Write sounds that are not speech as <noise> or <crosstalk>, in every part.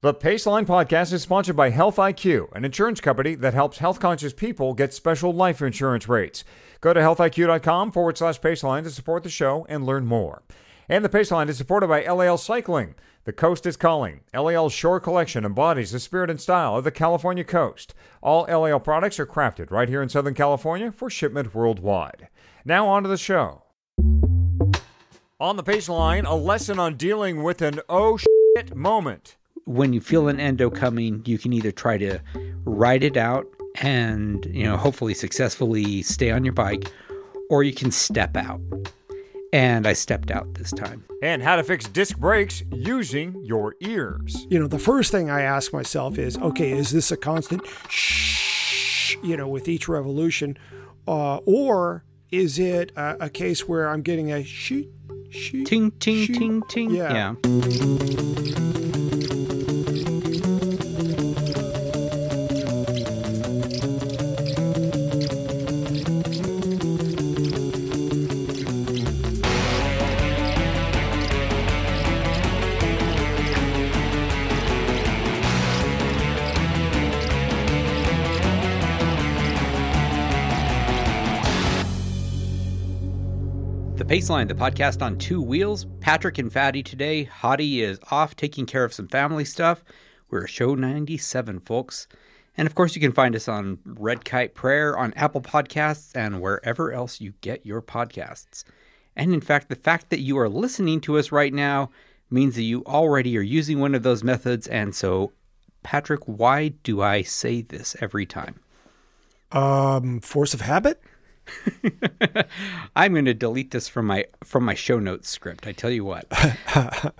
The Paceline podcast is sponsored by Health IQ, an insurance company that helps health conscious people get special life insurance rates. Go to healthiq.com forward slash Paceline to support the show and learn more. And the Paceline is supported by Eliel Cycling. The coast is calling. Eliel's shore collection embodies the spirit and style of the California coast. All Eliel products are crafted right here in Southern California for shipment worldwide. Now on to the show. On the Paceline, a lesson on dealing with an oh shit moment when you feel an endo coming, you can either try to ride it out and, you know, hopefully successfully stay on your bike, or you can step out. And I stepped out this time. And how to fix disc brakes using your ears. You know, the first thing I ask myself is okay, is this a constant shh, you know, with each revolution? Uh, or is it a, a, case where I'm getting a sheet, sheet, ting, ting, sheet? ting, ting? Yeah. yeah. Paceline, the podcast on two wheels. Patrick and Fatty today. Hottie is off taking care of some family stuff. We're show 97, folks. And of course, you can find us on Red Kite Prayer, on Apple Podcasts, and wherever else you get your podcasts. And in fact, the fact that you are listening to us right now means that you already are using one of those methods. And so, Patrick, why do I say this every time? Um, force of habit? <laughs> I'm going to delete this from my from my show notes script. I tell you what. <laughs>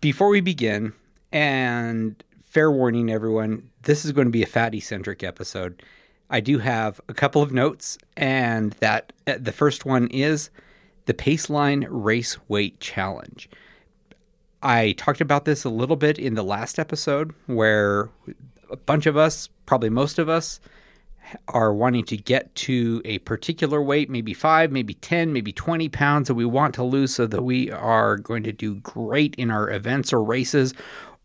Before we begin, and fair warning, everyone, this is going to be a fatty centric episode. I do have a couple of notes, and that uh, the first one is the Paceline Race Weight Challenge. I talked about this a little bit in the last episode, where a bunch of us, probably most of us, are wanting to get to a particular weight, maybe five, maybe 10, maybe 20 pounds that we want to lose so that we are going to do great in our events or races,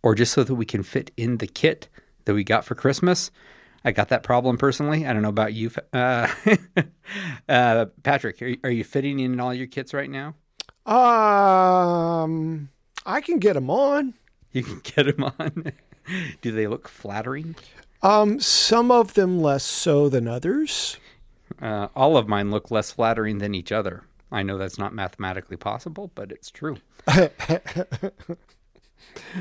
or just so that we can fit in the kit that we got for Christmas. I got that problem personally. I don't know about you, <laughs> uh, uh, Patrick. Are, are you fitting in all your kits right now? Um, I can get them on. You can get them on. <laughs> Do they look flattering? Um, some of them less so than others. Uh, all of mine look less flattering than each other. I know that's not mathematically possible, but it's true. <laughs>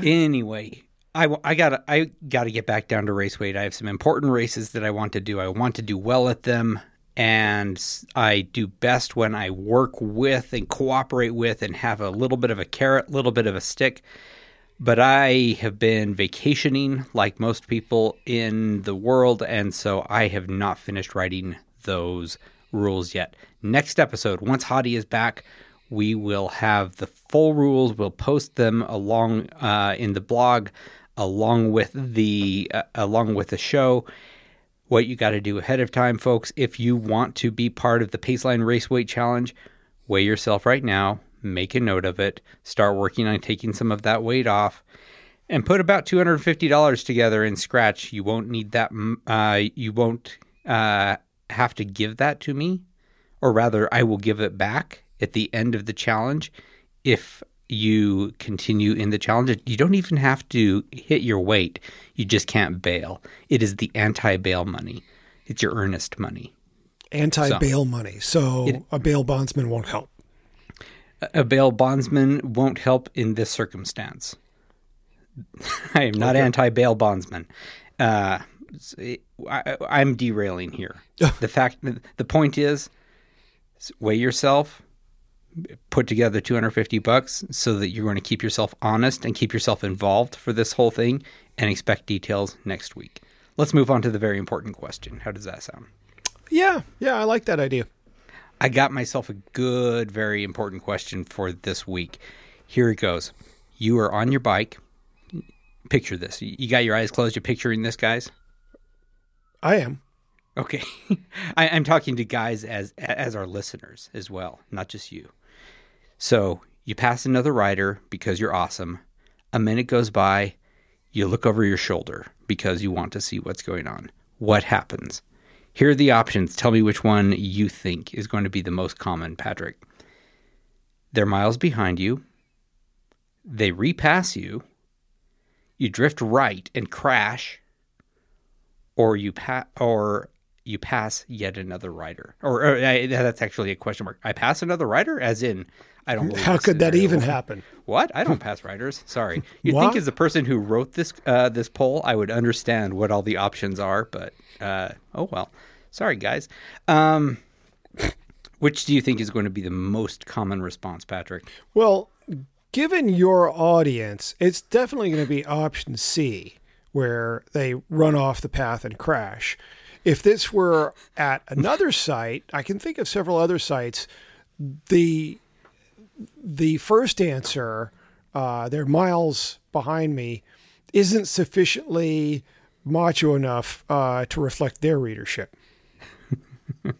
anyway, I, I gotta I gotta get back down to race weight. I have some important races that I want to do. I want to do well at them, and I do best when I work with and cooperate with and have a little bit of a carrot, little bit of a stick. But I have been vacationing like most people in the world, and so I have not finished writing those rules yet. Next episode, once Hottie is back, we will have the full rules. We'll post them along uh, in the blog, along with the uh, along with the show. What you got to do ahead of time, folks, if you want to be part of the Paceline Race Weight Challenge, weigh yourself right now make a note of it, start working on taking some of that weight off, and put about $250 together in Scratch. You won't need that. Uh, you won't uh, have to give that to me, or rather, I will give it back at the end of the challenge if you continue in the challenge. You don't even have to hit your weight. You just can't bail. It is the anti bail money, it's your earnest money. Anti bail so, money. So it, a bail bondsman won't help a bail bondsman won't help in this circumstance. <laughs> I am not okay. anti bail bondsman. Uh, I, am derailing here. <laughs> the fact, the point is, weigh yourself, put together 250 bucks so that you're going to keep yourself honest and keep yourself involved for this whole thing, and expect details next week. Let's move on to the very important question. How does that sound? Yeah, yeah, I like that idea. I got myself a good, very important question for this week. Here it goes. You are on your bike. Picture this. You got your eyes closed. You're picturing this, guys? I am. Okay. <laughs> I, am talking to guys as as our listeners as well, not just you. So you pass another rider because you're awesome. A minute goes by, you look over your shoulder because you want to see what's going on. What happens? Here are the options. Tell me which one you think is going to be the most common, Patrick. They're miles behind you. They repass you. You drift right and crash, or you pa- or you pass yet another rider. Or, or uh, that's actually a question mark. I pass another rider, as in I don't. believe How could that even happen? What? I don't pass riders. Sorry. <laughs> You'd think as the person who wrote this uh, this poll, I would understand what all the options are, but uh, oh well. Sorry, guys. Um, which do you think is going to be the most common response, Patrick? Well, given your audience, it's definitely going to be option C, where they run off the path and crash. If this were at another <laughs> site, I can think of several other sites. The the first answer, uh, they're miles behind me, isn't sufficiently macho enough uh, to reflect their readership. <laughs>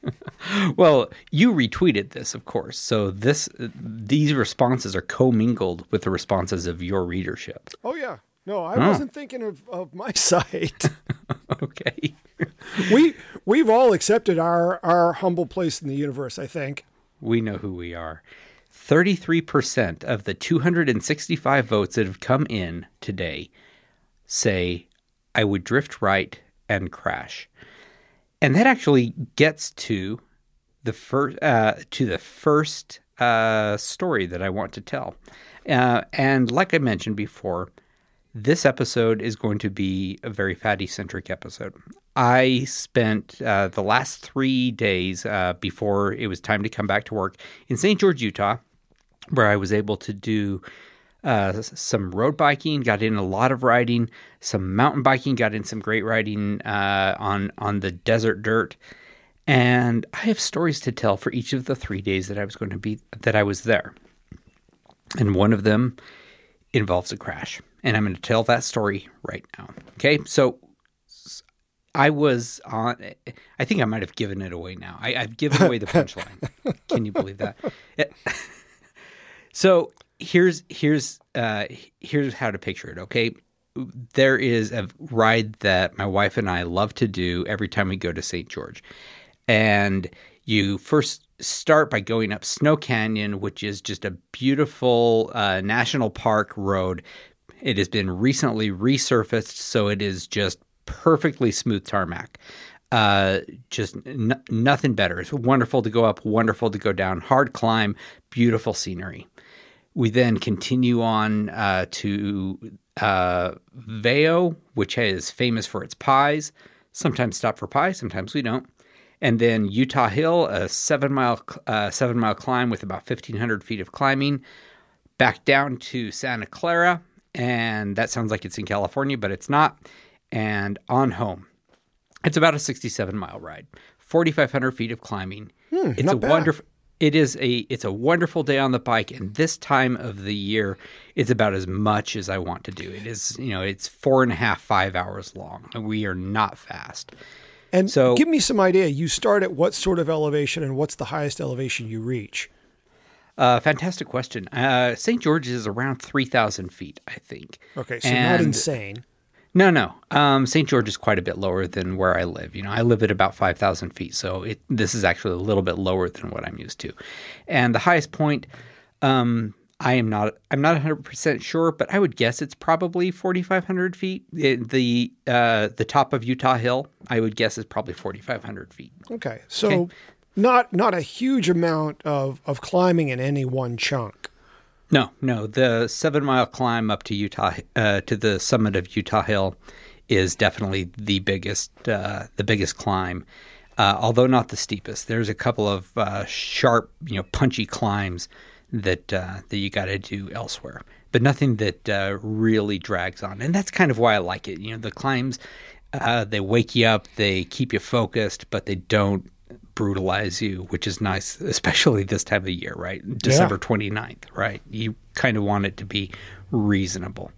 Well, you retweeted this, of course. So this these responses are commingled with the responses of your readership. Oh yeah, no, I wasn't thinking of, of my <laughs> site. <laughs> Okay. we we've all accepted our our humble place in the universe. I think. We know who we are. 33% of the 265 votes that have come in today say, I would drift right and crash. And that actually gets to the first uh, to the first uh, story that I want to tell. Uh, and like I mentioned before, this episode is going to be a very fatty centric episode. I spent uh, the last three days uh, before it was time to come back to work in St. George, Utah, where I was able to do uh, some road biking, got in a lot of riding, some mountain biking, got in some great riding uh, on on the desert dirt, and I have stories to tell for each of the three days that I was going to be that I was there, and one of them involves a crash, and I'm going to tell that story right now. Okay, so I was on. I think I might have given it away now. I, I've given away the punchline. <laughs> Can you believe that? It- so here's here's uh, here's how to picture it. Okay, there is a ride that my wife and I love to do every time we go to St. George, and you first start by going up Snow Canyon, which is just a beautiful uh, national park road. It has been recently resurfaced, so it is just perfectly smooth tarmac. Uh, just n- nothing better. It's wonderful to go up, wonderful to go down, hard climb, beautiful scenery. We then continue on uh, to uh, Veyo, which is famous for its pies. Sometimes stop for pie, sometimes we don't. And then Utah Hill, a seven mile uh, seven mile climb with about fifteen hundred feet of climbing. Back down to Santa Clara, and that sounds like it's in California, but it's not. And on home, it's about a sixty-seven mile ride, forty-five hundred feet of climbing. it's not a wonderful. It is a it's a wonderful day on the bike, and this time of the year, it's about as much as I want to do. It is you know it's four and a half five hours long, and we are not fast. And So- give me some idea. You start at what sort of elevation, and what's the highest elevation you reach? Uh, fantastic question. Uh, St. George's is around three thousand feet, I think. Okay, so not insane. No, no. Um, St. George is quite a bit lower than where I live. You know, I live at about 5,000 feet, so it, this is actually a little bit lower than what I'm used to. And the highest point, um, I am not. I'm not 100 percent sure, but I would guess it's probably 4,500 feet. It- the uh, the top of Utah Hill, I would guess, is probably 4,500 feet. Okay, so not not a huge amount of of climbing in any one chunk. No, no. The seven mile climb up to Utah, uh, to the summit of Utah Hill, is definitely the biggest, uh, the biggest climb. Uh, although not the steepest. There's a couple of uh, sharp, you know, punchy climbs that uh, that you got to do elsewhere, but nothing that uh, really drags on. And that's kind of why I like it. You know, the climbs they wake you up, they keep you focused, but they don't brutalize you, which is nice, especially this time of year, right? December 29th, right? You kind of want it to be reasonable.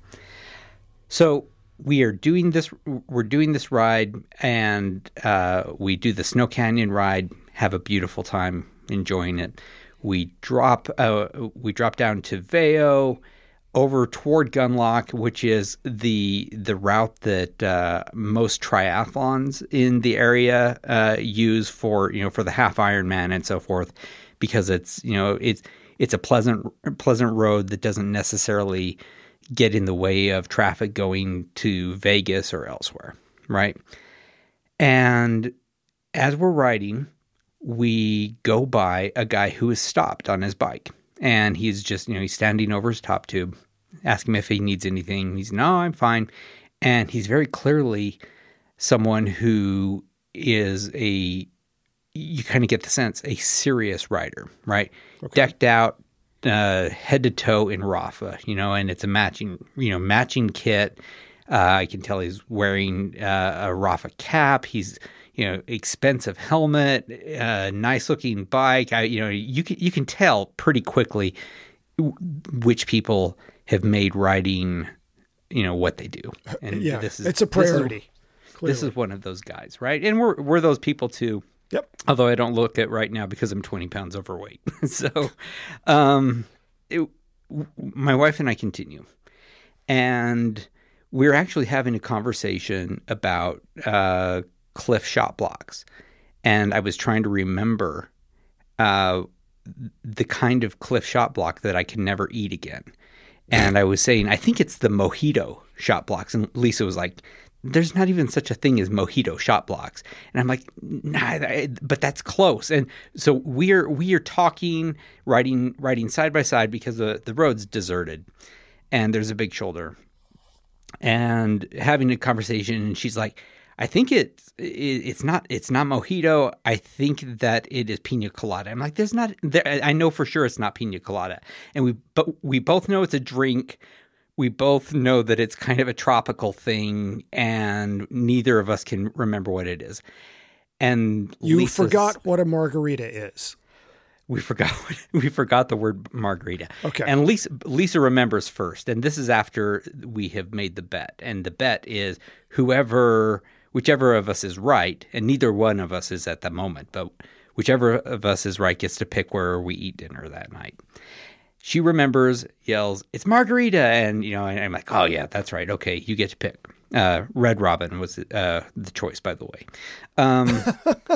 So we are doing this. We're doing this ride, and uh, we do the Snow Canyon ride. Have a beautiful time enjoying it. We drop. Uh, we drop down to Veyo. Over toward Gunlock, which is the the route that uh, most triathlons in the area uh, use for you know for the half Ironman and so forth, because it's you know it's it's a pleasant pleasant road that doesn't necessarily get in the way of traffic going to Vegas or elsewhere, right? And as we're riding, we go by a guy who is stopped on his bike and he's just you know he's standing over his top tube ask him if he needs anything. He's no i'm fine. And he's very clearly someone who is a you kind of get the sense a serious rider right? Okay. decked out uh, head to toe in Rapha you know and it's a matching you know matching kit. Uh, i can tell he's wearing uh, a Rapha cap. He's you know expensive helmet, uh, nice looking bike. I, you know you can you can tell pretty quickly which people have made riding you know what they do. And yeah, this is it's a priority. This is, this is one of those guys, right? And we're we're those people too. Yep. Although I don't look at right now because I'm 20 pounds overweight. <laughs> so, um, it, my wife and I continue, and we're actually having a conversation about uh, Clif Shot Bloks. And I was trying to remember uh, the kind of Clif Shot Blok that I can never eat again. And I was saying, I think it's the mojito Shot Bloks. And Lisa was like, there's not even such a thing as mojito Shot Bloks. And I'm like, nah, but that's close. And so we're we are talking, riding riding side by side because the, the road's deserted and there's a big shoulder. And having a conversation, and she's like, I think it's it's not it's not mojito. I think that it is pina colada. I'm like, there's not. There, I know for sure it's not pina colada, and we but we both know it's a drink. We both know that it's kind of a tropical thing, and neither of us can remember what it is. And you Lisa's, forgot what a margarita is. We forgot <laughs> we forgot the word margarita. Okay. And Lisa Lisa remembers first, and this is after we have made the bet. And the bet is whoever whichever of us is right, and neither one of us is at the moment, but whichever of us is right gets to pick where we eat dinner that night. She remembers, yells, "It's margarita!" and you know, and I'm like, "Oh yeah, that's right. Okay, you get to pick." Uh, Red Robin was uh, the choice, by the way. Um,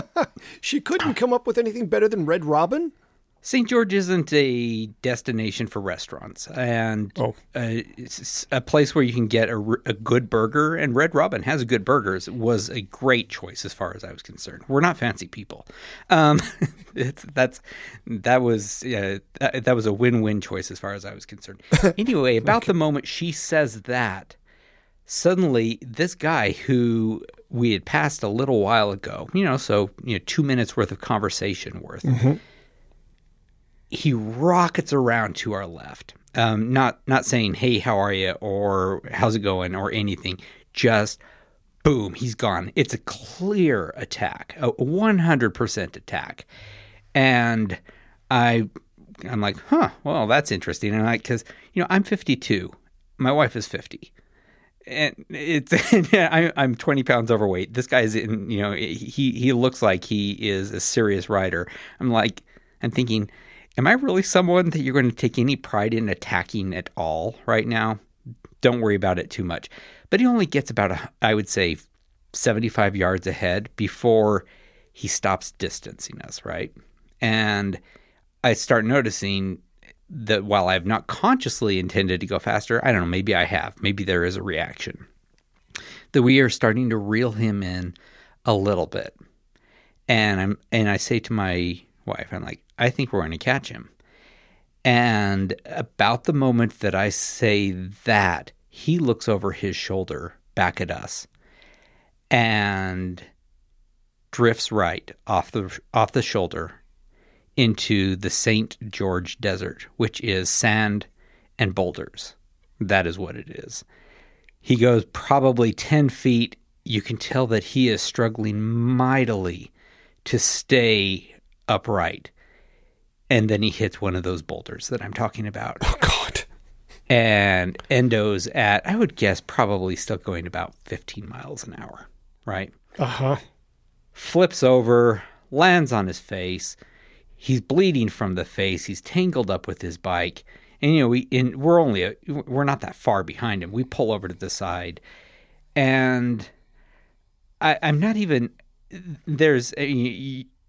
<laughs> she couldn't come up with anything better than Red Robin. St. George isn't a destination for restaurants, and oh. uh, it's a place where you can get a, a, good burger. And Red Robin has good burgers. was a great choice as far as I was concerned. We're not fancy people. Um, <laughs> that's that was uh, that, that, was a win-win choice as far as I was concerned. <laughs> Anyway, about okay. the moment she says that, suddenly this guy who we had passed a little while ago, you know, so you know, two minutes worth of conversation worth. Mm-hmm he rockets around to our left. Um, not not saying hey how are you or how's it going or anything. Just boom, he's gone. It's a clear attack, a 100% attack. And I I'm like, huh, well that's interesting. And I because you know I'm 52, my wife is 50 and it's <laughs> I, am 20 pounds overweight. This guy's in, you know, he he looks like he is a serious rider. I'm like, I'm thinking, Am I really someone that you're going to take any pride in attacking at all right now? Don't worry about it too much. But he only gets about, a, I would say, 75 yards ahead before he stops distancing us, right? And I start noticing that while I have not consciously intended to go faster, I don't know, maybe I have. Maybe there is a reaction. That we are starting to reel him in a little bit. And I'm and I say to my wife, I'm like, I think we're going to catch him. And about the moment that I say that, he looks over his shoulder back at us and drifts right off the off the shoulder into the St. George Desert, which is sand and boulders. That is what it is. He goes probably 10 feet. You can tell that he is struggling mightily to stay upright and then he hits one of those boulders that I'm talking about. Oh God! And Endo's at I would guess probably still going about 15 miles an hour, right? Uh huh. Flips over, lands on his face. He's bleeding from the face. He's tangled up with his bike, And you know, we in we're only a, we're not that far behind him. We pull over to the side, and I, I'm not even there's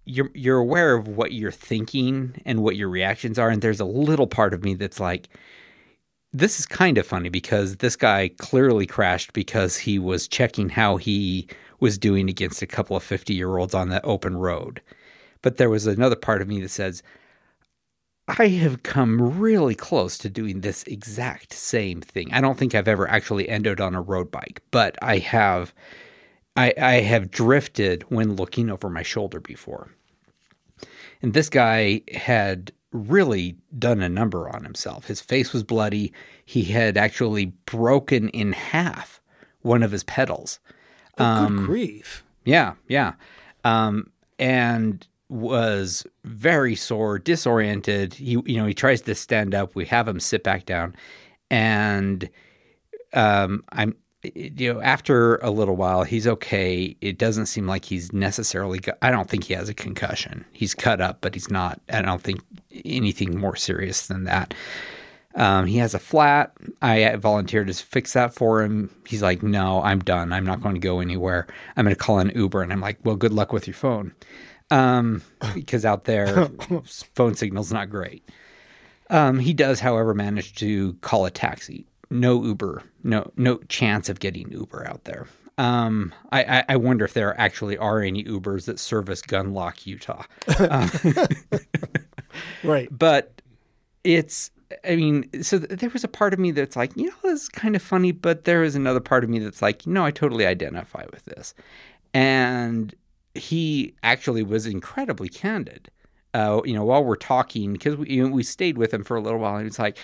you're you're aware of what you're thinking and what your reactions are, and there's a little part of me that's like, this is kind of funny because this guy clearly crashed because he was checking how he was doing against a couple of 50 year olds on the open road. But there was another part of me that says, I have come really close to doing this exact same thing. I don't think I've ever actually ended on a road bike, but I have I, I have drifted when looking over my shoulder before. And this guy had really done a number on himself. His face was bloody. He had actually broken in half one of his pedals. Oh, um, good grief. Yeah, yeah. Um, and was very sore, disoriented. He, you know, he tries to stand up. We have him sit back down, and um, I'm, you know, after a little while, he's okay. It doesn't seem like he's necessarily. I don't think he has a concussion. He's cut up, but he's not. I don't think anything more serious than that. Um, he has a flat. I volunteered to fix that for him. He's like, "No, I'm done. I'm not going to go anywhere. I'm going to call an Uber." And I'm like, "Well, good luck with your phone." um, <laughs> because out there <laughs> phone signal's not great. Um, he does, however, manage to call a taxi. No Uber, no no chance of getting Uber out there. Um, I, I, wonder if there actually are any Ubers that service Gunlock, Utah. Um, <laughs> right, but it's. I mean, so th- there was a part of me that's like, you know, this is kind of funny, but there is another part of me that's like, no, I totally identify with this, and he actually was incredibly candid. Uh, you know, while we're talking, because we, you know, we stayed with him for a little while, and he was like,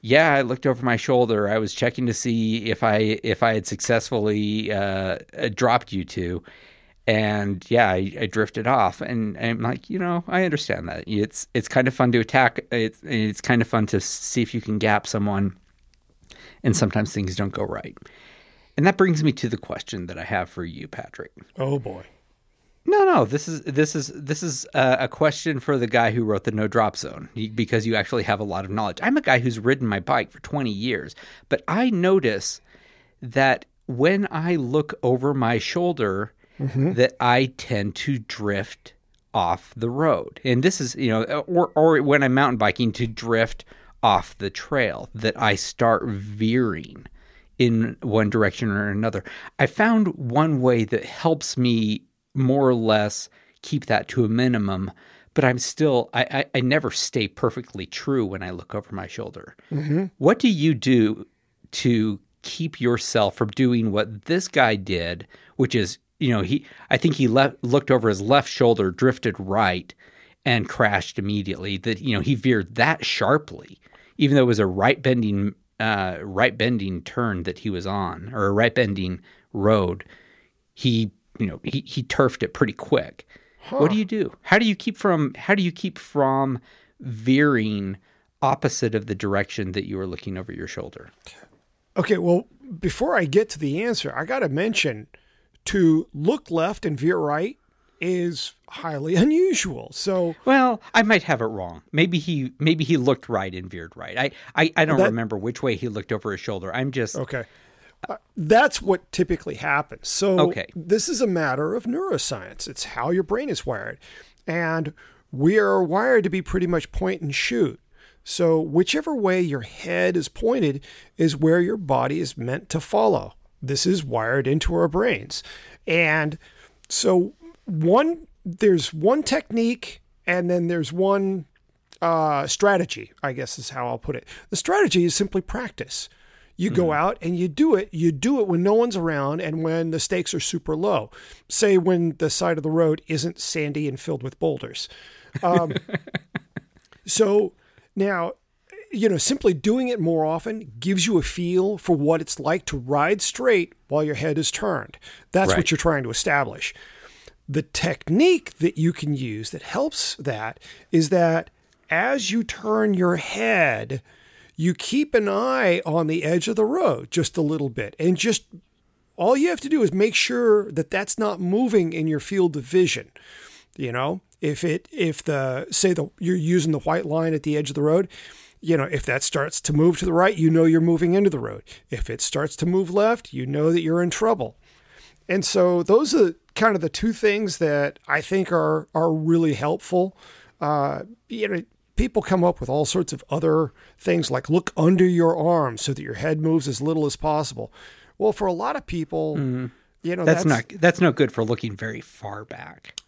"Yeah, I looked over my shoulder. I was checking to see if I if I had successfully uh, uh dropped you two, and yeah, I, I, drifted off. And, and I'm like, you know, I understand that. It's it's kind of fun to attack. It's it's kind of fun to see if you can gap someone, and sometimes things don't go right. And that brings me to the question that I have for you, Patrick. Oh boy. No, no. This is this is this is a, a, question for the guy who wrote the No Drop Zone because you actually have a lot of knowledge. I'm a guy who's ridden my bike for 20 years, but I notice that when I look over my shoulder, mm-hmm. that I tend to drift off the road, and this is you know, or or when I'm mountain biking to drift off the trail, that I start veering in one direction or another. I found one way that helps me more or less keep that to a minimum but i'm still i i, I never stay perfectly true when i look over my shoulder mm-hmm. what do you do to keep yourself from doing what this guy did which is you know he i think he left looked over his left shoulder drifted right and crashed immediately that you know he veered that sharply even though it was a right bending uh, right bending turn that he was on or a right bending road he you know he he turfed it pretty quick. Huh. What do you do? How do you keep from how do you keep from veering opposite of the direction that you are looking over your shoulder? Okay, well, before I get to the answer, I got to mention to look left and veer right is highly <laughs> unusual. So well, I might have it wrong. Maybe he maybe he looked right and veered right. I I, I don't that, remember which way he looked over his shoulder. I'm just okay. Uh, that's what typically happens. So okay. this is a matter of neuroscience. It's how your brain is wired. And we are wired to be pretty much point and shoot. So whichever way your head is pointed is where your body is meant to follow. This is wired into our brains. And so one there's one technique and then there's one uh, strategy, I guess is how I'll put it. The strategy is simply practice. You go mm-hmm. out and you do it. You do it when no one's around and when the stakes are super low. Say when the side of the road isn't sandy and filled with boulders. Um, <laughs> so now, you know, simply doing it more often gives you a feel for what it's like to ride straight while your head is turned. That's right. what you're trying to establish. The technique that you can use that helps that is that as you turn your head, you keep an eye on the edge of the road just a little bit and just all you have to do is make sure that that's not moving in your field of vision you know if it if the say the you're using the white line at the edge of the road you know, if that starts to move to the right, you know you're moving into the road. If it starts to move left, you know that you're in trouble. And so those are kind of the two things that I think are are really helpful. Uh, you know, people come up with all sorts of other things like look under your arm so that your head moves as little as possible. Well, for a lot of people, mm-hmm. you know, that's, that's not that's no good for looking very far back.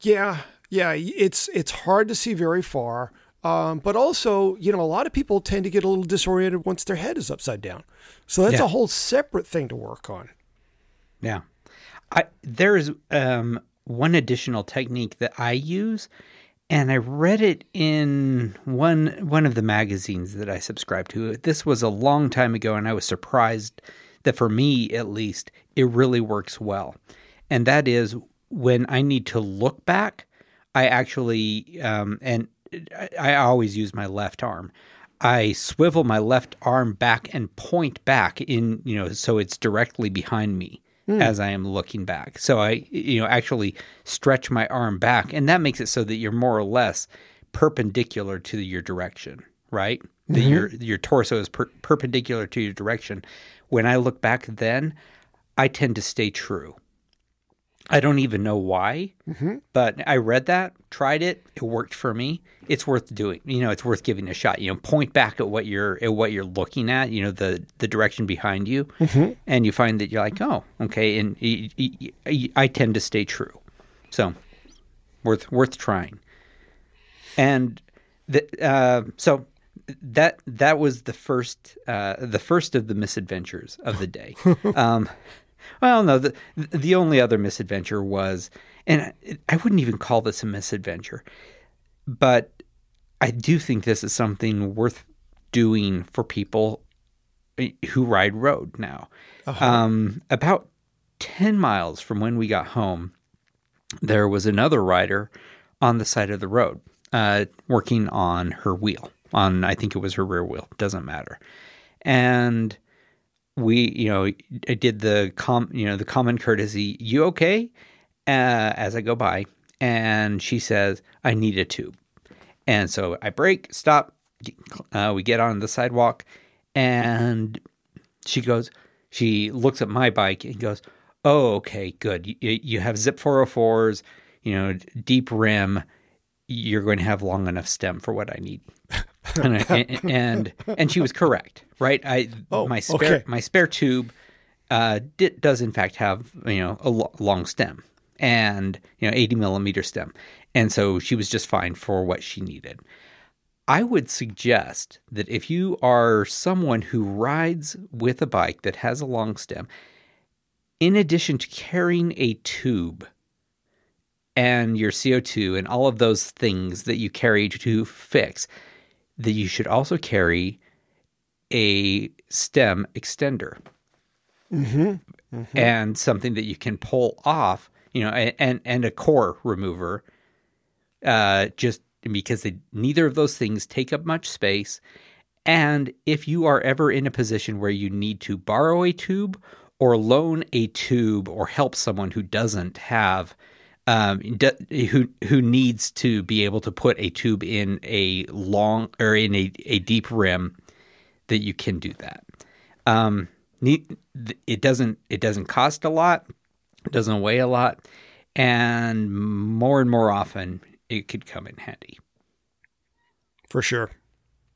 Yeah, yeah, it's it's hard to see very far. Um, but also, you know, a lot of people tend to get a little disoriented once their head is upside down. So that's yeah. a whole separate thing to work on. Yeah. I, there is um, one additional technique that I use, and I read it in one one of the magazines that I subscribe to. This was a long time ago, and I was surprised that for me, at least, it really works well. And that is when I need to look back, I actually um, and I, I always use my left arm. I swivel my left arm back and point back in, you know, so it's directly behind me mm. as I am looking back. So I, you know, actually stretch my arm back, and that makes it so that you're more or less perpendicular to your direction, right? Mm-hmm. That your your torso is per- perpendicular to your direction. When I look back, then I tend to stay true. I don't even know why, mm-hmm. but I read that, tried it, it worked for me. It's worth doing. You know, it's worth giving a shot. You know, point back at what you're at what you're looking at. You know, the the direction behind you, mm-hmm. and you find that you're like, oh, okay. And I tend to stay true, so worth worth trying. And the, uh, so that that was the first uh, the first of the misadventures of the day. <laughs> Um, well, no, the the only other misadventure was, and I wouldn't even call this a misadventure, but I do think this is something worth doing for people who ride road now. Uh-huh. Um, about ten miles from when we got home, there was another rider on the side of the road, uh, working on her wheel. On I think it was her rear wheel. Doesn't matter, and we, you know, I did the com, you know, the common courtesy. You okay? Uh, as I go by, and she says, "I need a tube," and so I brake, stop. Uh, we get on the sidewalk, and she goes. She looks at my bike and goes, "Oh, okay, good. You, you have Zipp 404s, you know, deep rim. You're going to have long enough stem for what I need." <laughs> <laughs> and, and, and she was correct, right? I oh, my spare okay. my spare tube uh, did, does in fact have you know a lo- long stem and you know 80 millimeter stem, and so she was just fine for what she needed. I would suggest that if you are someone who rides with a bike that has a long stem, in addition to carrying a tube and your CO2 and all of those things that you carry to fix, that you should also carry a stem extender mm-hmm. Mm-hmm. and something that you can pull off, you know, and and a core remover. Uh, just because they, neither of those things take up much space, and if you are ever in a position where you need to borrow a tube or loan a tube or help someone who doesn't have um, who who needs to be able to put a tube in a long or in a, a deep rim that you can do that. Um, it doesn't it doesn't cost a lot, it doesn't weigh a lot, and more and more often it could come in handy. For sure.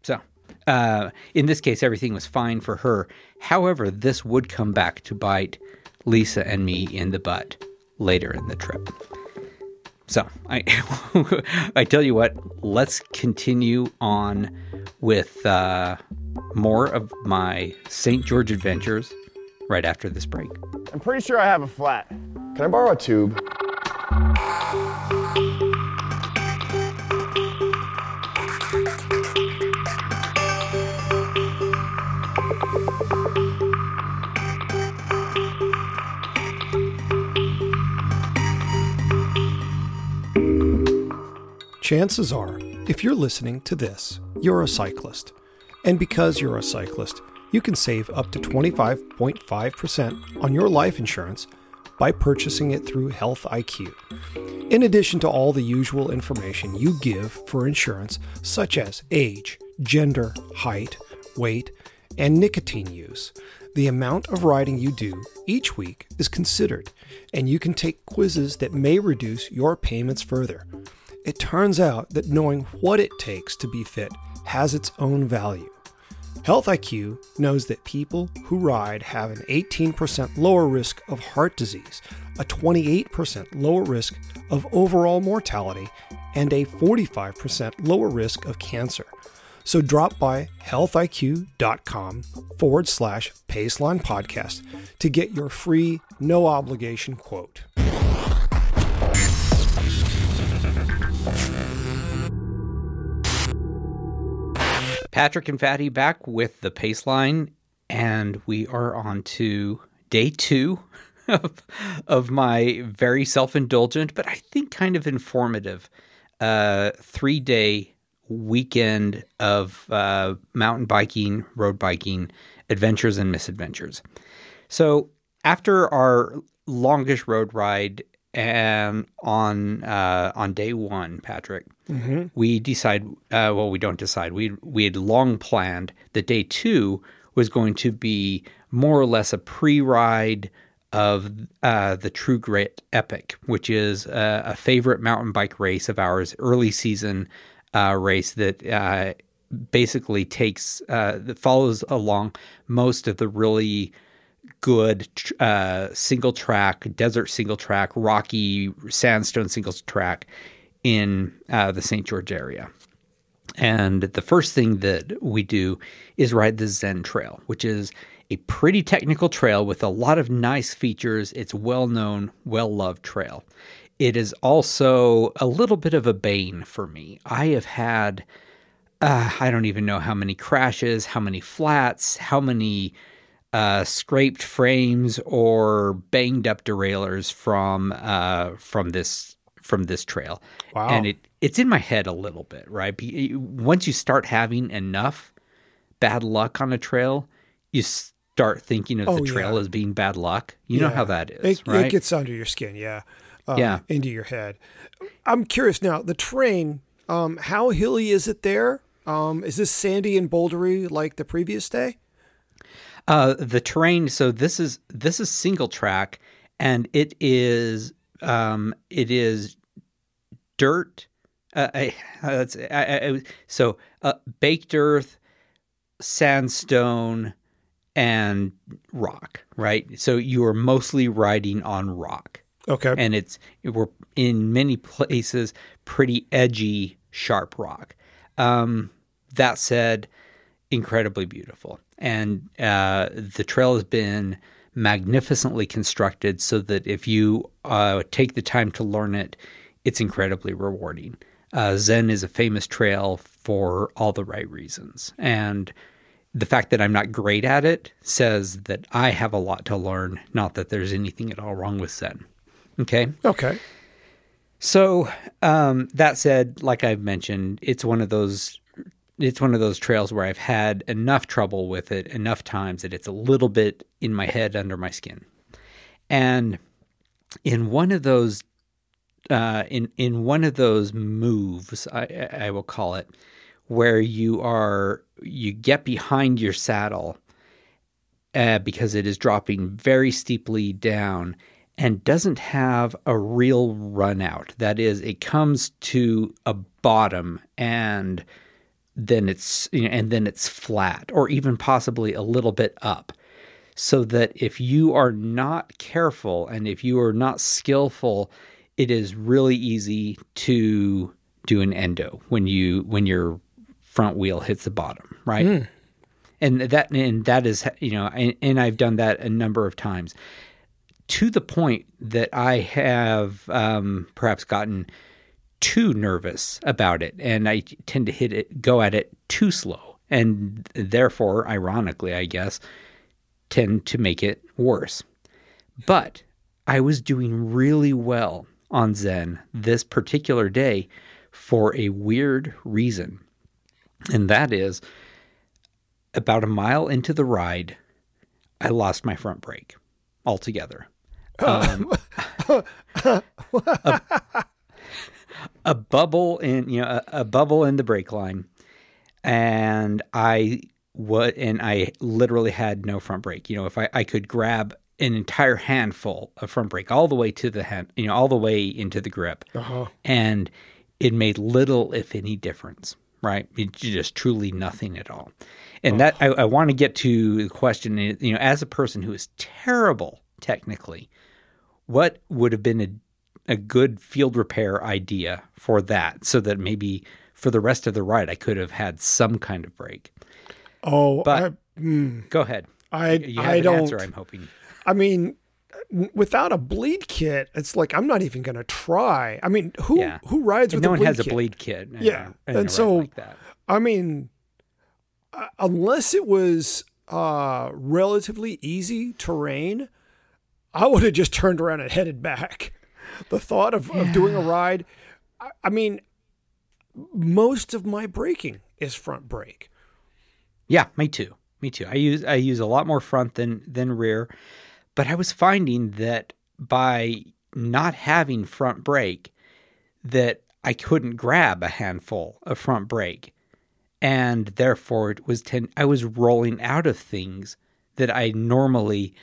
So, uh, in this case, everything was fine for her. However, this would come back to bite Lisa and me in the butt later in the trip. So I, <laughs> I tell you what, let's continue on with uh, more of my St. George adventures right after this break. I'm pretty sure I have a flat. Can I borrow a tube? Chances are, if you're listening to this, you're a cyclist. And because you're a cyclist, you can save up to 25.5% on your life insurance by purchasing it through Health IQ. In addition to all the usual information you give for insurance, such as age, gender, height, weight, and nicotine use. The amount of riding you do each week is considered, and you can take quizzes that may reduce your payments further. It turns out that knowing what it takes to be fit has its own value. Health IQ knows that people who ride have an 18% lower risk of heart disease, a 28% lower risk of overall mortality, and a 45% lower risk of cancer. So drop by healthiq.com forward slash Paceline podcast to get your free, no obligation quote. Patrick and Fatty back with the Paceline, and we are on to day two <laughs> of, of my very self indulgent, but I think kind of informative uh, three day weekend of uh, mountain biking, road biking, adventures, and misadventures. So, after our longest road ride and on uh, on day one, Patrick, we decide. Uh, well, we don't decide. We we had long planned that day two was going to be more or less a pre-ride of uh, the True Grit Epic, which is a, a favorite mountain bike race of ours, early season uh, race that uh, basically takes uh, that follows along most of the really good uh, single track, desert single track, rocky sandstone single track in uh, the St. George area. And the first thing that we do is ride the Zen Trail, which is a pretty technical trail with a lot of nice features. It's well known, well loved trail. It is also a little bit of a bane for me. I have had, uh, I don't even know how many crashes, how many flats, how many uh, scraped frames or banged up derailleurs from uh, from this from this trail. Wow. And it it's in my head a little bit, right? Once you start having enough bad luck on a trail, you start thinking of Oh, the trail yeah. as being bad luck. You know how that is, It, right? it gets under your skin, yeah. Um, Yeah. Into your head. I'm curious now, the terrain, um, how hilly is it there? Um, is this sandy and bouldery like the previous day? Uh, the terrain. So this is this is single track, and it is um, it is dirt. Uh, I, <laughs> that's, I, I, so uh, baked earth, sandstone, and rock. Right. So you are mostly riding on rock, Okay. and it's we're in many places pretty edgy, sharp rock. Um, that said, incredibly beautiful. And uh, the trail has been magnificently constructed so that if you uh, take the time to learn it, it's incredibly rewarding. Uh, Zen is a famous trail for all the right reasons. And the fact that I'm not great at it says that I have a lot to learn, not that there's anything at all wrong with Zen. Okay. okay. So um, that said, like I've mentioned, it's one of those it's one of those trails where I've had enough trouble with it enough times that it's a little bit in my head under my skin. And in one of those uh, in in one of those moves, I, I will call it, where you are you get behind your saddle uh, because it is dropping very steeply down and doesn't have a real run out. That is, it comes to a bottom and then it's you know, and then it's flat or even possibly a little bit up. So that if you are not careful and if you are not skillful, it is really easy to do an endo when you when your front wheel hits the bottom, right? and that and that is you know and, and i've done that a number of times to the point that i have um, perhaps gotten too nervous about it and i tend to hit it go at it too slow. And therefore ironically i guess tend to make it worse. But i was doing really well on zen this particular day for a weird reason. And that is about a mile into the ride, I lost my front brake altogether. <laughs> Um, <laughs> a, a bubble in you know a, a bubble in the brake line. and I what and I literally had no front brake. You know, if I, I could grab an entire handful of front brake all the way to the hand, you know, all the way into the grip, Uh-huh. and it made little, if any, difference. Right, it just truly nothing at all. And that I, I want to get to the question. You know, as a person who is terrible technically, what would have been a, a good field repair idea for that, so that maybe for the rest of the ride I could have had some kind of break. Oh, But- I, mm, Go ahead. I, You have I an don't. answer. I'm hoping. I mean, without a bleed kit, it's like I'm not even going to try. I mean, who Yeah. who rides with no a one bleed has kit? a bleed kit. Yeah, a- and so- like that. I mean, uh, unless it was uh, relatively easy terrain, I would have just turned around and headed back. The thought of, of doing a ride, I, I mean, most of my braking is front brake. Yeah, me too. Me too. I use I use a lot more front than than rear, but I was finding that by not having front brake, that I couldn't grab a handful of front brake, and therefore it was ten. I was rolling out of things that I normally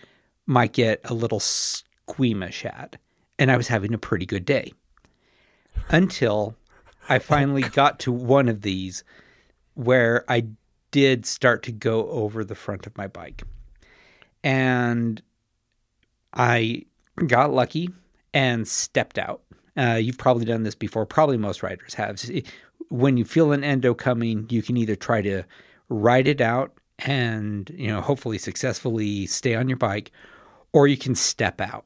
might get a little squeamish at, and I was having a pretty good day until I finally got to one of these where I did start to go over the front of my bike. And I got lucky and stepped out. Uh, you've probably done this before. Probably most riders have. When you feel an endo coming, you can either try to ride it out and you know hopefully successfully stay on your bike, or you can step out.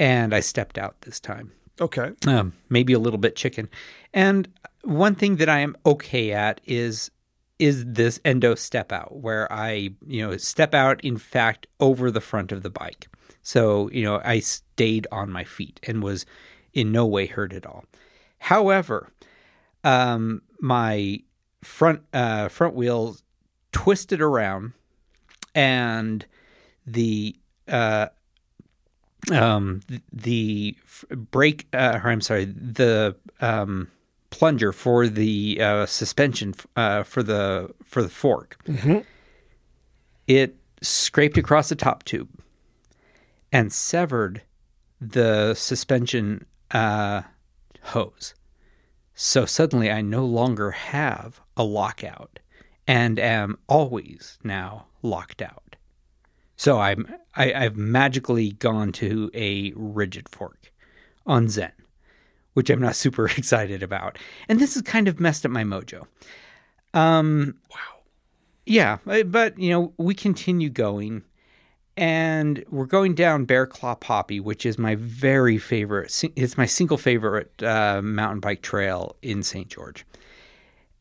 And I stepped out this time Okay. um, maybe a little bit chicken. And one thing that I am okay at is is this endo step out, where I you know step out in fact over the front of the bike. So you know I stayed on my feet and was in no way hurt at all. However, um, my front uh, front wheel twisted around, and the uh, um the brake uh, or I'm sorry the um plunger for the uh, suspension uh, for the for the fork. It scraped across the top tube and severed the suspension uh, hose. So suddenly I no longer have a lockout and am always now locked out so I'm I, I've magically gone to a rigid fork on Zen, which I'm not <laughs> super excited about. And this has kind of messed up my mojo. Um wow. Yeah, uh, but you know, we continue going and we're going down Bear Claw Poppy, which is my very favorite it's my single favorite uh, mountain bike trail in St. George.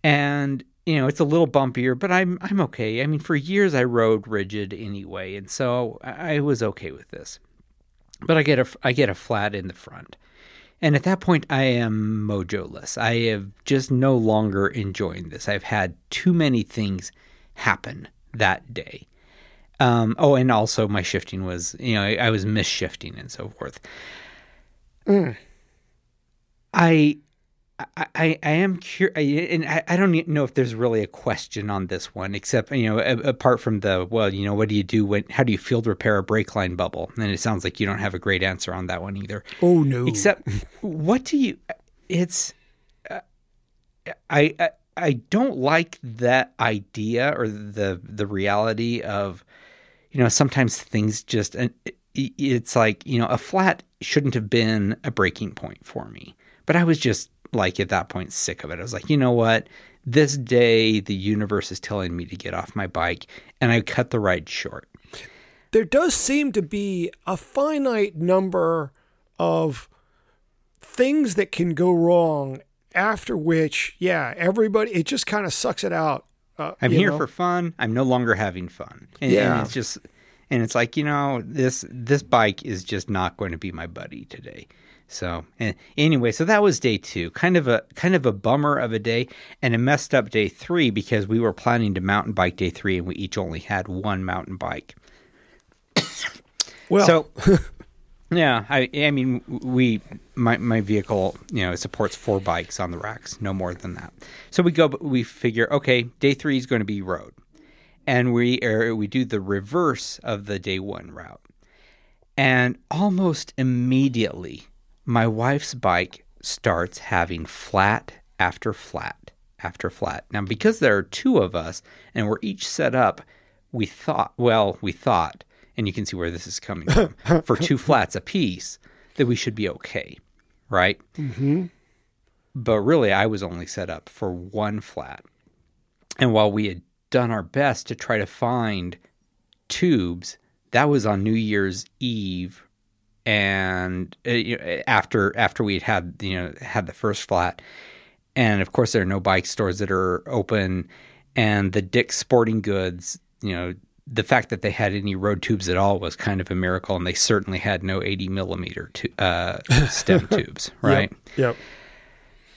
And you know, it's a little bumpier, but I'm I'm okay. I mean, for years I rode rigid anyway, and so I was okay with this. But I get a I get a flat in the front, and at that point I am mojoless. I have just no longer enjoying this. I've had too many things happen that day. Um, oh, and also my shifting was, you know, I, I was misshifting and so forth. I I, I, I am curious, and I, I don't know if there's really a question on this one, except you know, a, apart from the well, you know, what do you do when? How do you field repair a brake line bubble? And it sounds like you don't have a great answer on that one either. Oh no. Except, what do you? It's, uh, I, I I don't like that idea or the the reality of, you know, sometimes things just it's like you know a flat shouldn't have been a breaking point for me, but I was just like at that point sick of it. I was like, you know what, this day the universe is telling me to get off my bike, and I cut the ride short. there does seem to be a finite number of things that can go wrong after which yeah everybody it just kind of sucks it out uh, I'm here know? for fun. I'm no longer having fun. And, Yeah. and it's just and it's like, you know, this this bike is just not going to be my buddy today. So and anyway, so that was day two. Kind of a kind of a bummer of a day and a messed up day three because we were planning to mountain bike day three and we each only had one mountain bike. well So <laughs> Yeah, I I mean we my my vehicle you know supports four bikes on the racks, no more than that. So we go we figure okay, day three is going to be road, and we er, we do the reverse of the day one route, and almost immediately my wife's bike starts having flat after flat after flat. Now because there are two of us and we're each set up, we thought well we thought and you can see where this is coming from, <laughs> for two flats a piece, that we should be okay, right? Mm-hmm. But really, I was only set up for one flat. And while we had done our best to try to find tubes, that was on New Year's Eve, and uh, after after we had had you know had the first flat, and of course there are no bike stores that are open, and the Dick's Sporting Goods you know the fact that they had any road tubes at all was kind of a miracle, and they certainly had no 80 millimeter tu- uh, <laughs> stem tubes, right? Yep. yep.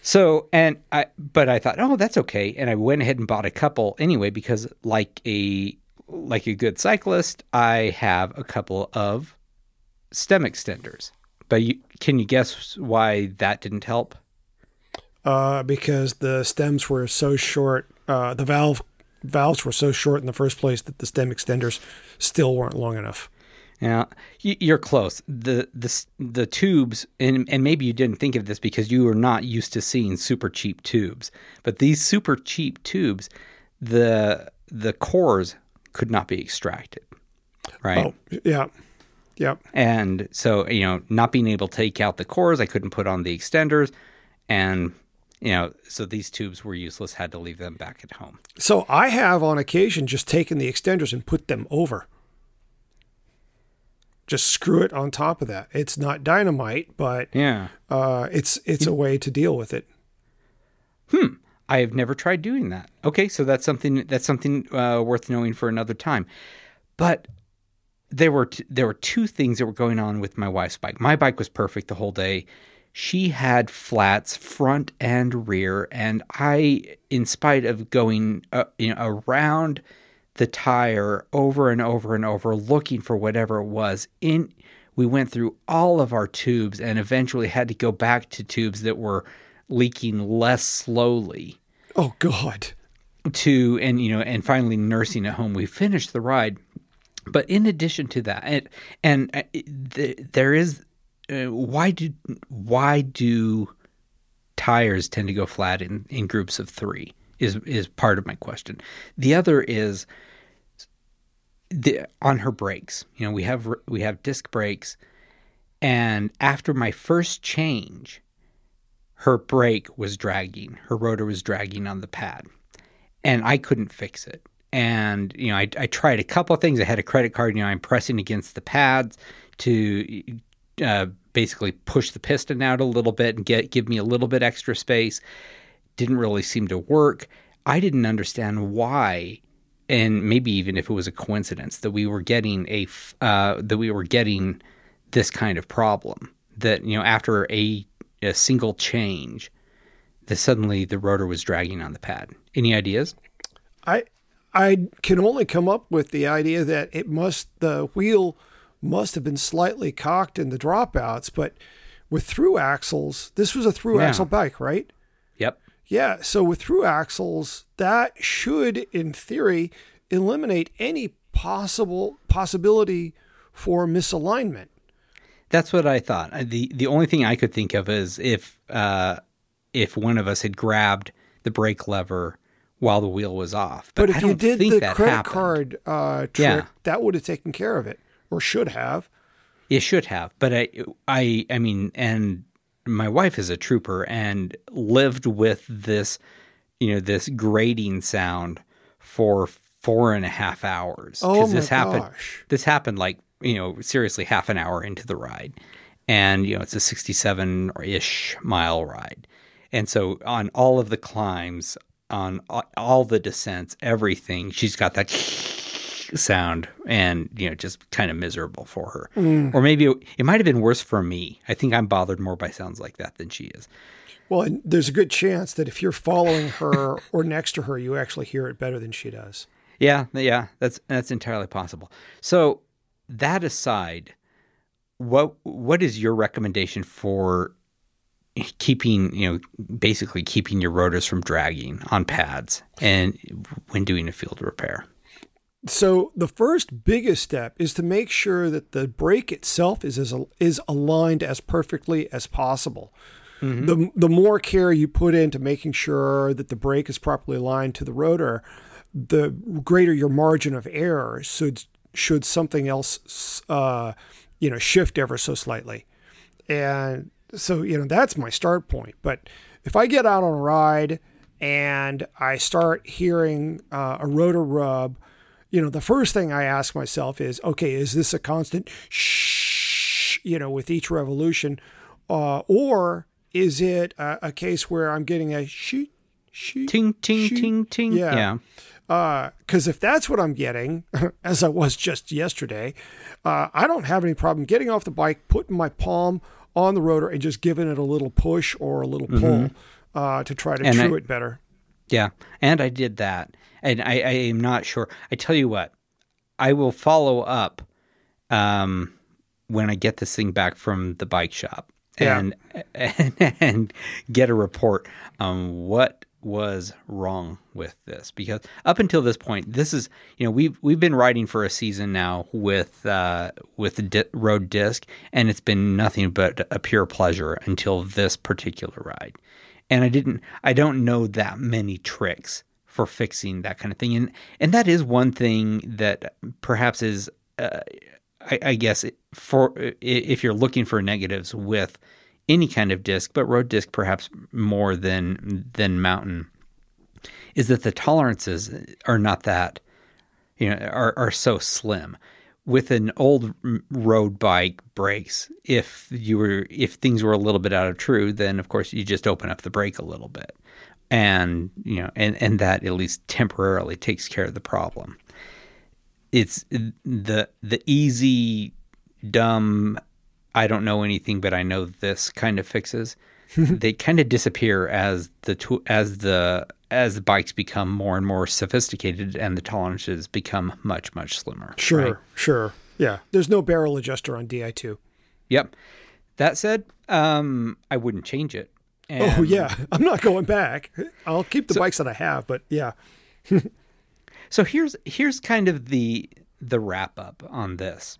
So, and I, but I thought, oh, that's okay, and I went ahead and bought a couple anyway because, like a like a good cyclist, I have a couple of stem extenders. But you, can you guess why that didn't help? Uh, because the stems were so short, uh, the valve valves were so short in the first place that the stem extenders still weren't long enough. Yeah, you're close. The the the tubes, and and maybe you didn't think of this because you were not used to seeing super cheap tubes. But these super cheap tubes, the the cores could not be extracted, right? Oh, yeah, yeah. And so you know, not being able to take out the cores, I couldn't put on the extenders, and you know, so these tubes were useless. Had to leave them back at home. So I have on occasion just taken the extenders and put them over. Just screw it on top of that. It's not dynamite, but yeah, uh, it's it's a way to deal with it. Hmm. I have never tried doing that. Okay, so that's something that's something uh, worth knowing for another time. But there were t- there were two things that were going on with my wife's bike. My bike was perfect the whole day. She had flats front and rear and i in spite of going uh, you know around the tire over and over and over looking for whatever it was in we went through all of our tubes and eventually had to go back to tubes that were leaking less slowly. Oh god. To and you know and finally nursing at home. We finished the ride but in addition to that and and uh, there is uh, why do why do tires tend to go flat in, in groups of three is is part of my question. The other is the, on her brakes. You know, we have we have disc brakes, and after my first change, her brake was dragging. Her rotor was dragging on the pad, and I couldn't fix it. And you know, I, I tried a couple of things. I had a credit card. You know, I'm pressing against the pads to uh, basically push the piston out a little bit and get give me a little bit extra space. Didn't really seem to work. I didn't understand why, and maybe even if it was a coincidence that we were getting a uh, that we were getting this kind of problem. That you know after a, a single change, that suddenly the rotor was dragging on the pad. Any ideas? I I can only come up with the idea that it must the wheel must have been slightly cocked in the dropouts, but with through axles, this was a through yeah. axle bike, right? Yep. Yeah. So with through axles, that should, in theory, eliminate any possible possibility for misalignment. That's what I thought. the The only thing I could think of is if uh, if one of us had grabbed the brake lever while the wheel was off. But, but if you did the credit happened. card uh, trick, yeah. that would have taken care of it or should have. It should have, but I, I, I mean, and my wife is a trooper and lived with this, you know, this grating sound for four and a half hours. Oh my this happened, gosh! This happened like you know, seriously, half an hour into the ride, and you know, it's a sixty-seven ish mile ride, and so on all of the climbs, on all the descents, everything, she's got that <laughs> sound and you know just kind of miserable for her. Mm. or maybe it, it might have been worse for me. I think i'm bothered more by sounds like that than she is. Well and there's a good chance that if you're following her <laughs> or next to her you actually hear it better than she does. Yeah yeah that's that's entirely possible. So that aside what what is your recommendation for keeping you know basically keeping your rotors from dragging on pads and when doing a field repair? So the first biggest step is to make sure that the brake itself is as, is aligned as perfectly as possible. Mm-hmm. The the more care you put into making sure that the brake is properly aligned to the rotor, the greater your margin of error should should something else uh, you know shift ever so slightly. And so you know that's my start point. But if I get out on a ride and I start hearing uh, a rotor rub you know, the first thing I ask myself is, okay, is this a constant shh, you know, with each revolution, uh, or is it a, a, case where I'm getting a she, ting, ting, ting, ting? Yeah. Because uh, if that's what I'm getting, <laughs> as I was just yesterday, uh, I don't have any problem getting off the bike, putting my palm on the rotor, and just giving it a little push or a little pull mm-hmm. Uh, to try to and true I, it better. Yeah, and I did that and I, I am not sure. I tell you what, I will follow up um, when I get this thing back from the bike shop and, yeah. and, <laughs> and get a report on what was wrong with this because up until this point this is you know we've we've been riding for a season now with uh with the di- road disc and it's been nothing but a pure pleasure until this particular ride and I didn't I don't know that many tricks for fixing that kind of thing. And and that is one thing that perhaps is, uh, I, I, guess, for if you're looking for negatives with any kind of disc, but road disc perhaps more than than mountain, is that the tolerances are not that, you know, are are so slim. With an old road bike brakes, if you were if things were a little bit out of true, then of course you just open up the brake a little bit and you know and and that at least temporarily takes care of the problem it's the the easy dumb i don't know anything but i know this kind of fixes <laughs> they kind of disappear as the as the as the bikes become more and more sophisticated and the tolerances become much much slimmer sure right? sure yeah there's no barrel adjuster on di2 yep that said um, i wouldn't change it Oh, and oh yeah, <laughs> I'm not going back. I'll keep the so, bikes that I have, but yeah. <laughs> so here's here's kind of the the wrap up on this.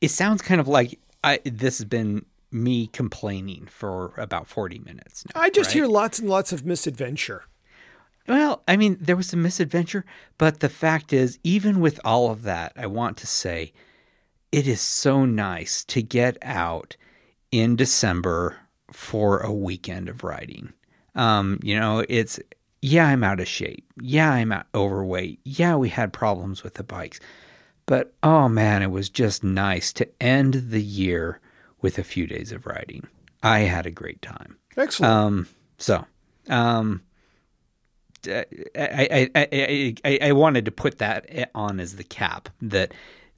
It sounds kind of like I this has been me complaining for about 40 minutes now, I just right? hear lots and lots of misadventure. Well, I mean, there was some misadventure, but the fact is, even with all of that, I want to say it is so nice to get out in December for a weekend of riding. Um, you know, it's yeah, I'm out of shape. Yeah, I'm overweight. Yeah, we had problems with the bikes. But oh man, it was just nice to end the year with a few days of riding. I had a great time. Excellent. Um, so, um, I, I, I, I, I wanted to put that on as the cap that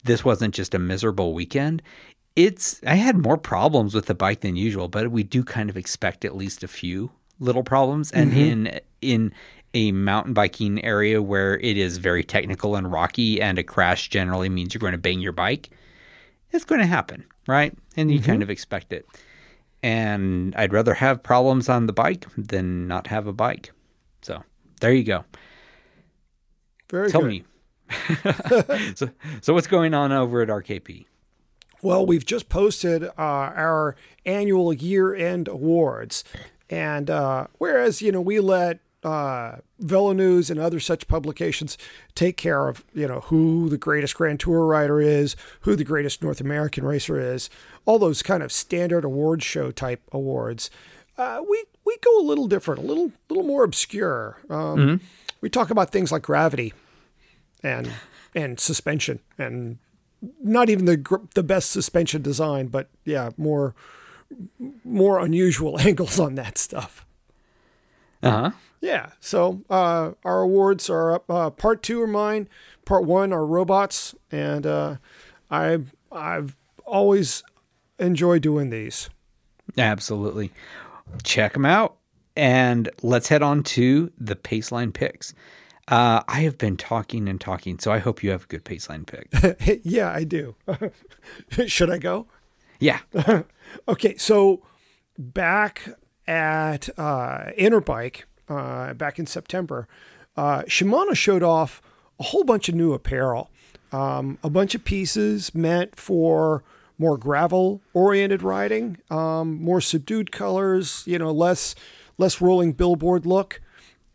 this wasn't just a miserable weekend it's I had more problems with the bike than usual, but we do kind of expect at least a few little problems. And mm-hmm. in in a mountain biking area where it is very technical and rocky, and a crash generally means you're going to bang your bike, it's going to happen, right? And you mm-hmm. kind of expect it. And I'd rather have problems on the bike than not have a bike. So there you go. Very Tell good. me. <laughs> so, so what's going on over at RKP? Well, we've just posted uh, our annual year end awards. And uh, whereas, you know, we let uh, VeloNews and other such publications take care of, you know, who the greatest Grand Tour rider is, who the greatest North American racer is, all those kind of standard award show type awards. Uh, we we go a little different, a little little more obscure. Um, mm-hmm. We talk about things like gravity and and suspension and not even the the best suspension design, but yeah, more more unusual <laughs> angles on that stuff. Uh huh. Yeah. So uh, our awards are up. Uh, part two are mine. Part one are robots, and uh, I I've always enjoyed doing these. Absolutely. Check them out, and let's head on to the Paceline picks. Uh, I have been talking and talking, so I hope you have a good Paceline pick. <laughs> yeah, I do. <laughs> Should I go? Yeah. <laughs> Okay, so back at uh, Interbike uh, back in September, uh, Shimano showed off a whole bunch of new apparel, um, a bunch of pieces meant for more gravel oriented riding, um, more subdued colors, you know, less less rolling billboard look,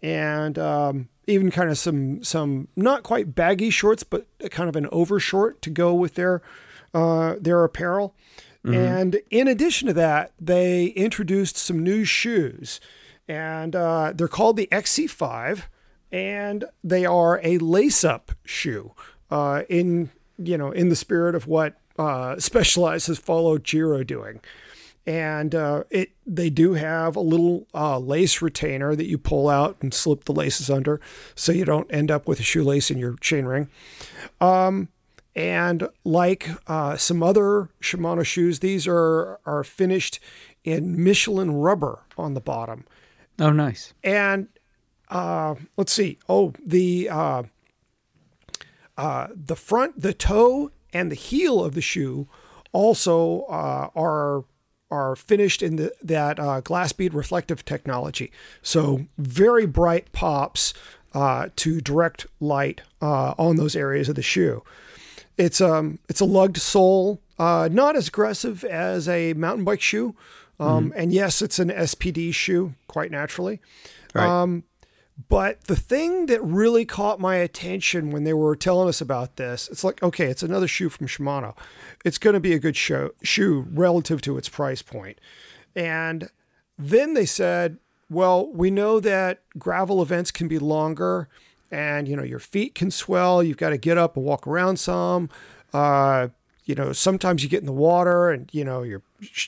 and um, even kind of some some not quite baggy shorts, but kind of an overshort to go with their uh, their apparel. And in addition to that, they introduced some new shoes, and uh, they're called the XC5, and they are a lace-up shoe. Uh, in you know, in the spirit of what uh, Specialized has followed Giro doing, and uh, it they do have a little uh, lace retainer that you pull out and slip the laces under, so you don't end up with a shoelace in your chainring. And like uh, some other Shimano shoes, these are are finished in Michelin rubber on the bottom. Oh, nice. And uh, let's see. Oh, the uh, uh, the front, the toe, and the heel of the shoe also uh, are are finished in the, that uh, glass bead reflective technology. So very bright pops uh, to direct light on those areas of the shoe. It's um it's a lugged sole, not as aggressive as a mountain bike shoe, um, and yes, it's an SPD shoe quite naturally. Right. But the thing that really caught my attention when they were telling us about this, it's like, okay, it's another shoe from Shimano. It's going to be a good show, shoe relative to its price point. And then they said, well, we know that gravel events can be longer and, you know, your feet can swell. You've got to get up and walk around some. Uh, you know, sometimes you get in the water and, you know, your,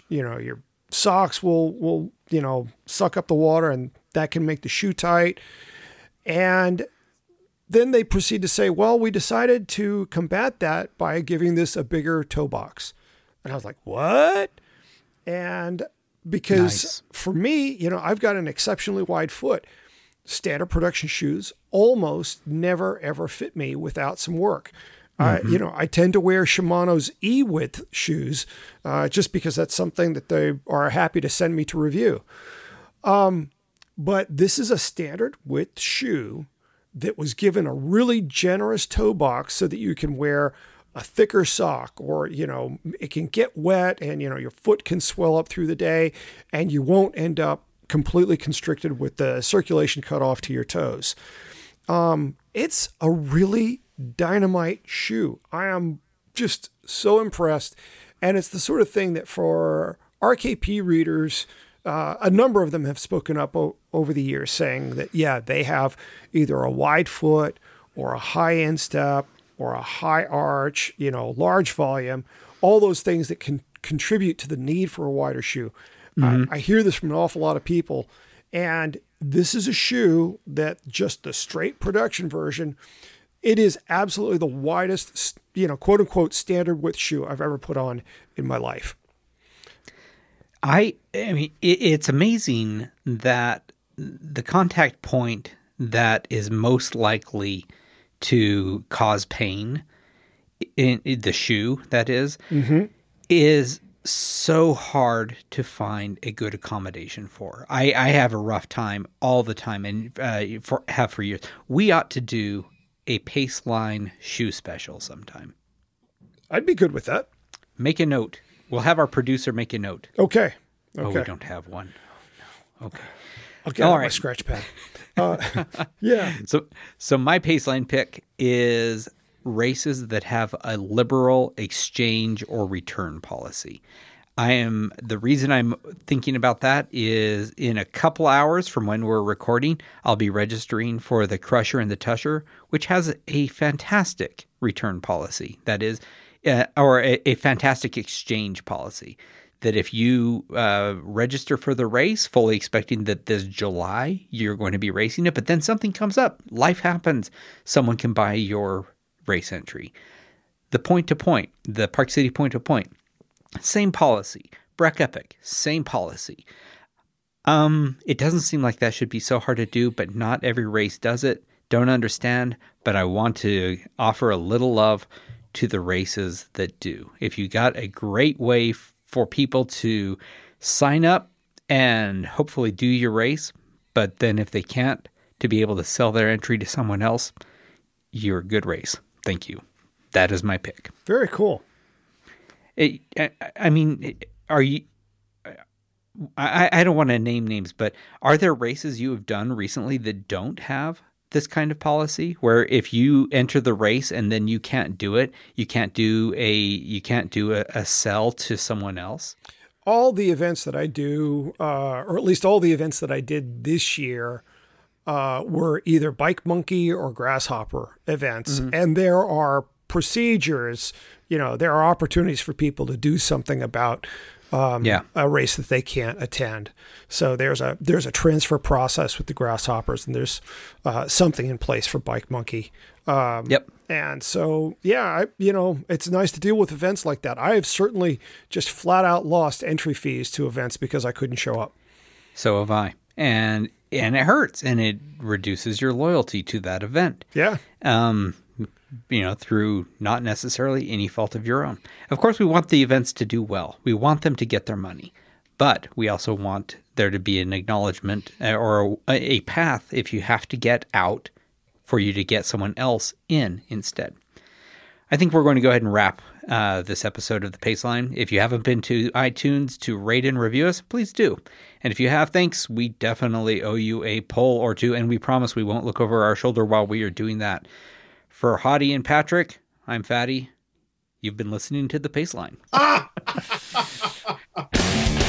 you know, your socks will, will, you know, suck up the water and that can make the shoe tight. And then they proceed to say, well, we decided to combat that by giving this a bigger toe box. And I was like, what? And because Nice. for me, you know, I've got an exceptionally wide foot. Standard production shoes almost never ever fit me without some work. Uh, you know, I tend to wear Shimano's E width shoes uh, just because that's something that they are happy to send me to review. But this is a standard width shoe that was given a really generous toe box so that you can wear a thicker sock or you know it can get wet and you know your foot can swell up through the day and you won't end up completely constricted with the circulation cut off to your toes um, it's a really dynamite shoe. I am just so impressed. And it's the sort of thing that for rkp readers uh, a number of them have spoken up o- over the years saying that yeah they have either a wide foot or a high instep or a high arch you know large volume all those things that can contribute to the need for a wider shoe. Uh, i hear this from an awful lot of people. And this is a shoe that just the straight production version it is absolutely the widest you know quote unquote standard width shoe i've ever put on in my life I I mean it, it's amazing that the contact point that is most likely to cause pain in, in the shoe that is, is so hard to find a good accommodation for. I, I have a rough time all the time and uh, for have for years. We ought to do a Paceline shoe special sometime. i'd be good with that Make a note. We'll have our producer make a note. okay Oh, we don't have one. Okay. i'll get All my scratch pad <laughs> uh, <laughs> yeah So so my Paceline pick is races that have a liberal exchange or return policy. I am the reason I'm thinking about that is in a couple hours from when we're recording, I'll be registering for the Crusher and the Tushar, which has a fantastic return policy. That is, uh, or a, a fantastic exchange policy. That if you uh, register for the race, fully expecting that this July you're going to be racing it, but then something comes up, life happens, someone can buy your race entry. The point to point, the Park City point to point, same policy. Breck Epic, same policy. Um, it doesn't seem like that should be so hard to do, but not every race does it. Don't understand, but I want to offer a little love to the races that do. If you got a great way for people to sign up and hopefully do your race. But then if they can't, to be able to sell their entry to someone else, you're a good race. Thank you. That is my pick. Very cool. It, I, I mean, are you? I, I don't want to name names, but are there races you have done recently that don't have this kind of policy where if you enter the race and then you can't do it, you can't do a you can't do a, a sell to someone else? All the events that I do, uh, or at least all the events that I did this year, uh, were either Bike Monkey or Grasshopper events, Mm-hmm. and there are procedures. You know, there are opportunities for people to do something about um, Yeah. a race that they can't attend. So there's a there's a transfer process with the Grasshoppers, and there's uh, something in place for Bike Monkey. Um, Yep. and so, yeah, I, you know, it's nice to deal with events like that. I have certainly just flat out lost entry fees to events because I couldn't show up. So have I, and and it hurts, and it reduces your loyalty to that event. Yeah. um, you know, through not necessarily any fault of your own. Of course, we want the events to do well. We want them to get their money, but we also want there to be an acknowledgement uh, or a, a path if you have to get out for you to get someone else in instead. I think we're going to go ahead and wrap uh, this episode of the Paceline. If you haven't been to iTunes to rate and review us, please do. And if you have, thanks. We definitely owe you a poll or two, and we promise we won't look over our shoulder while we are doing that. For Hottie and Patrick, I'm Fatty. You've been listening to The Paceline. Ah! <laughs>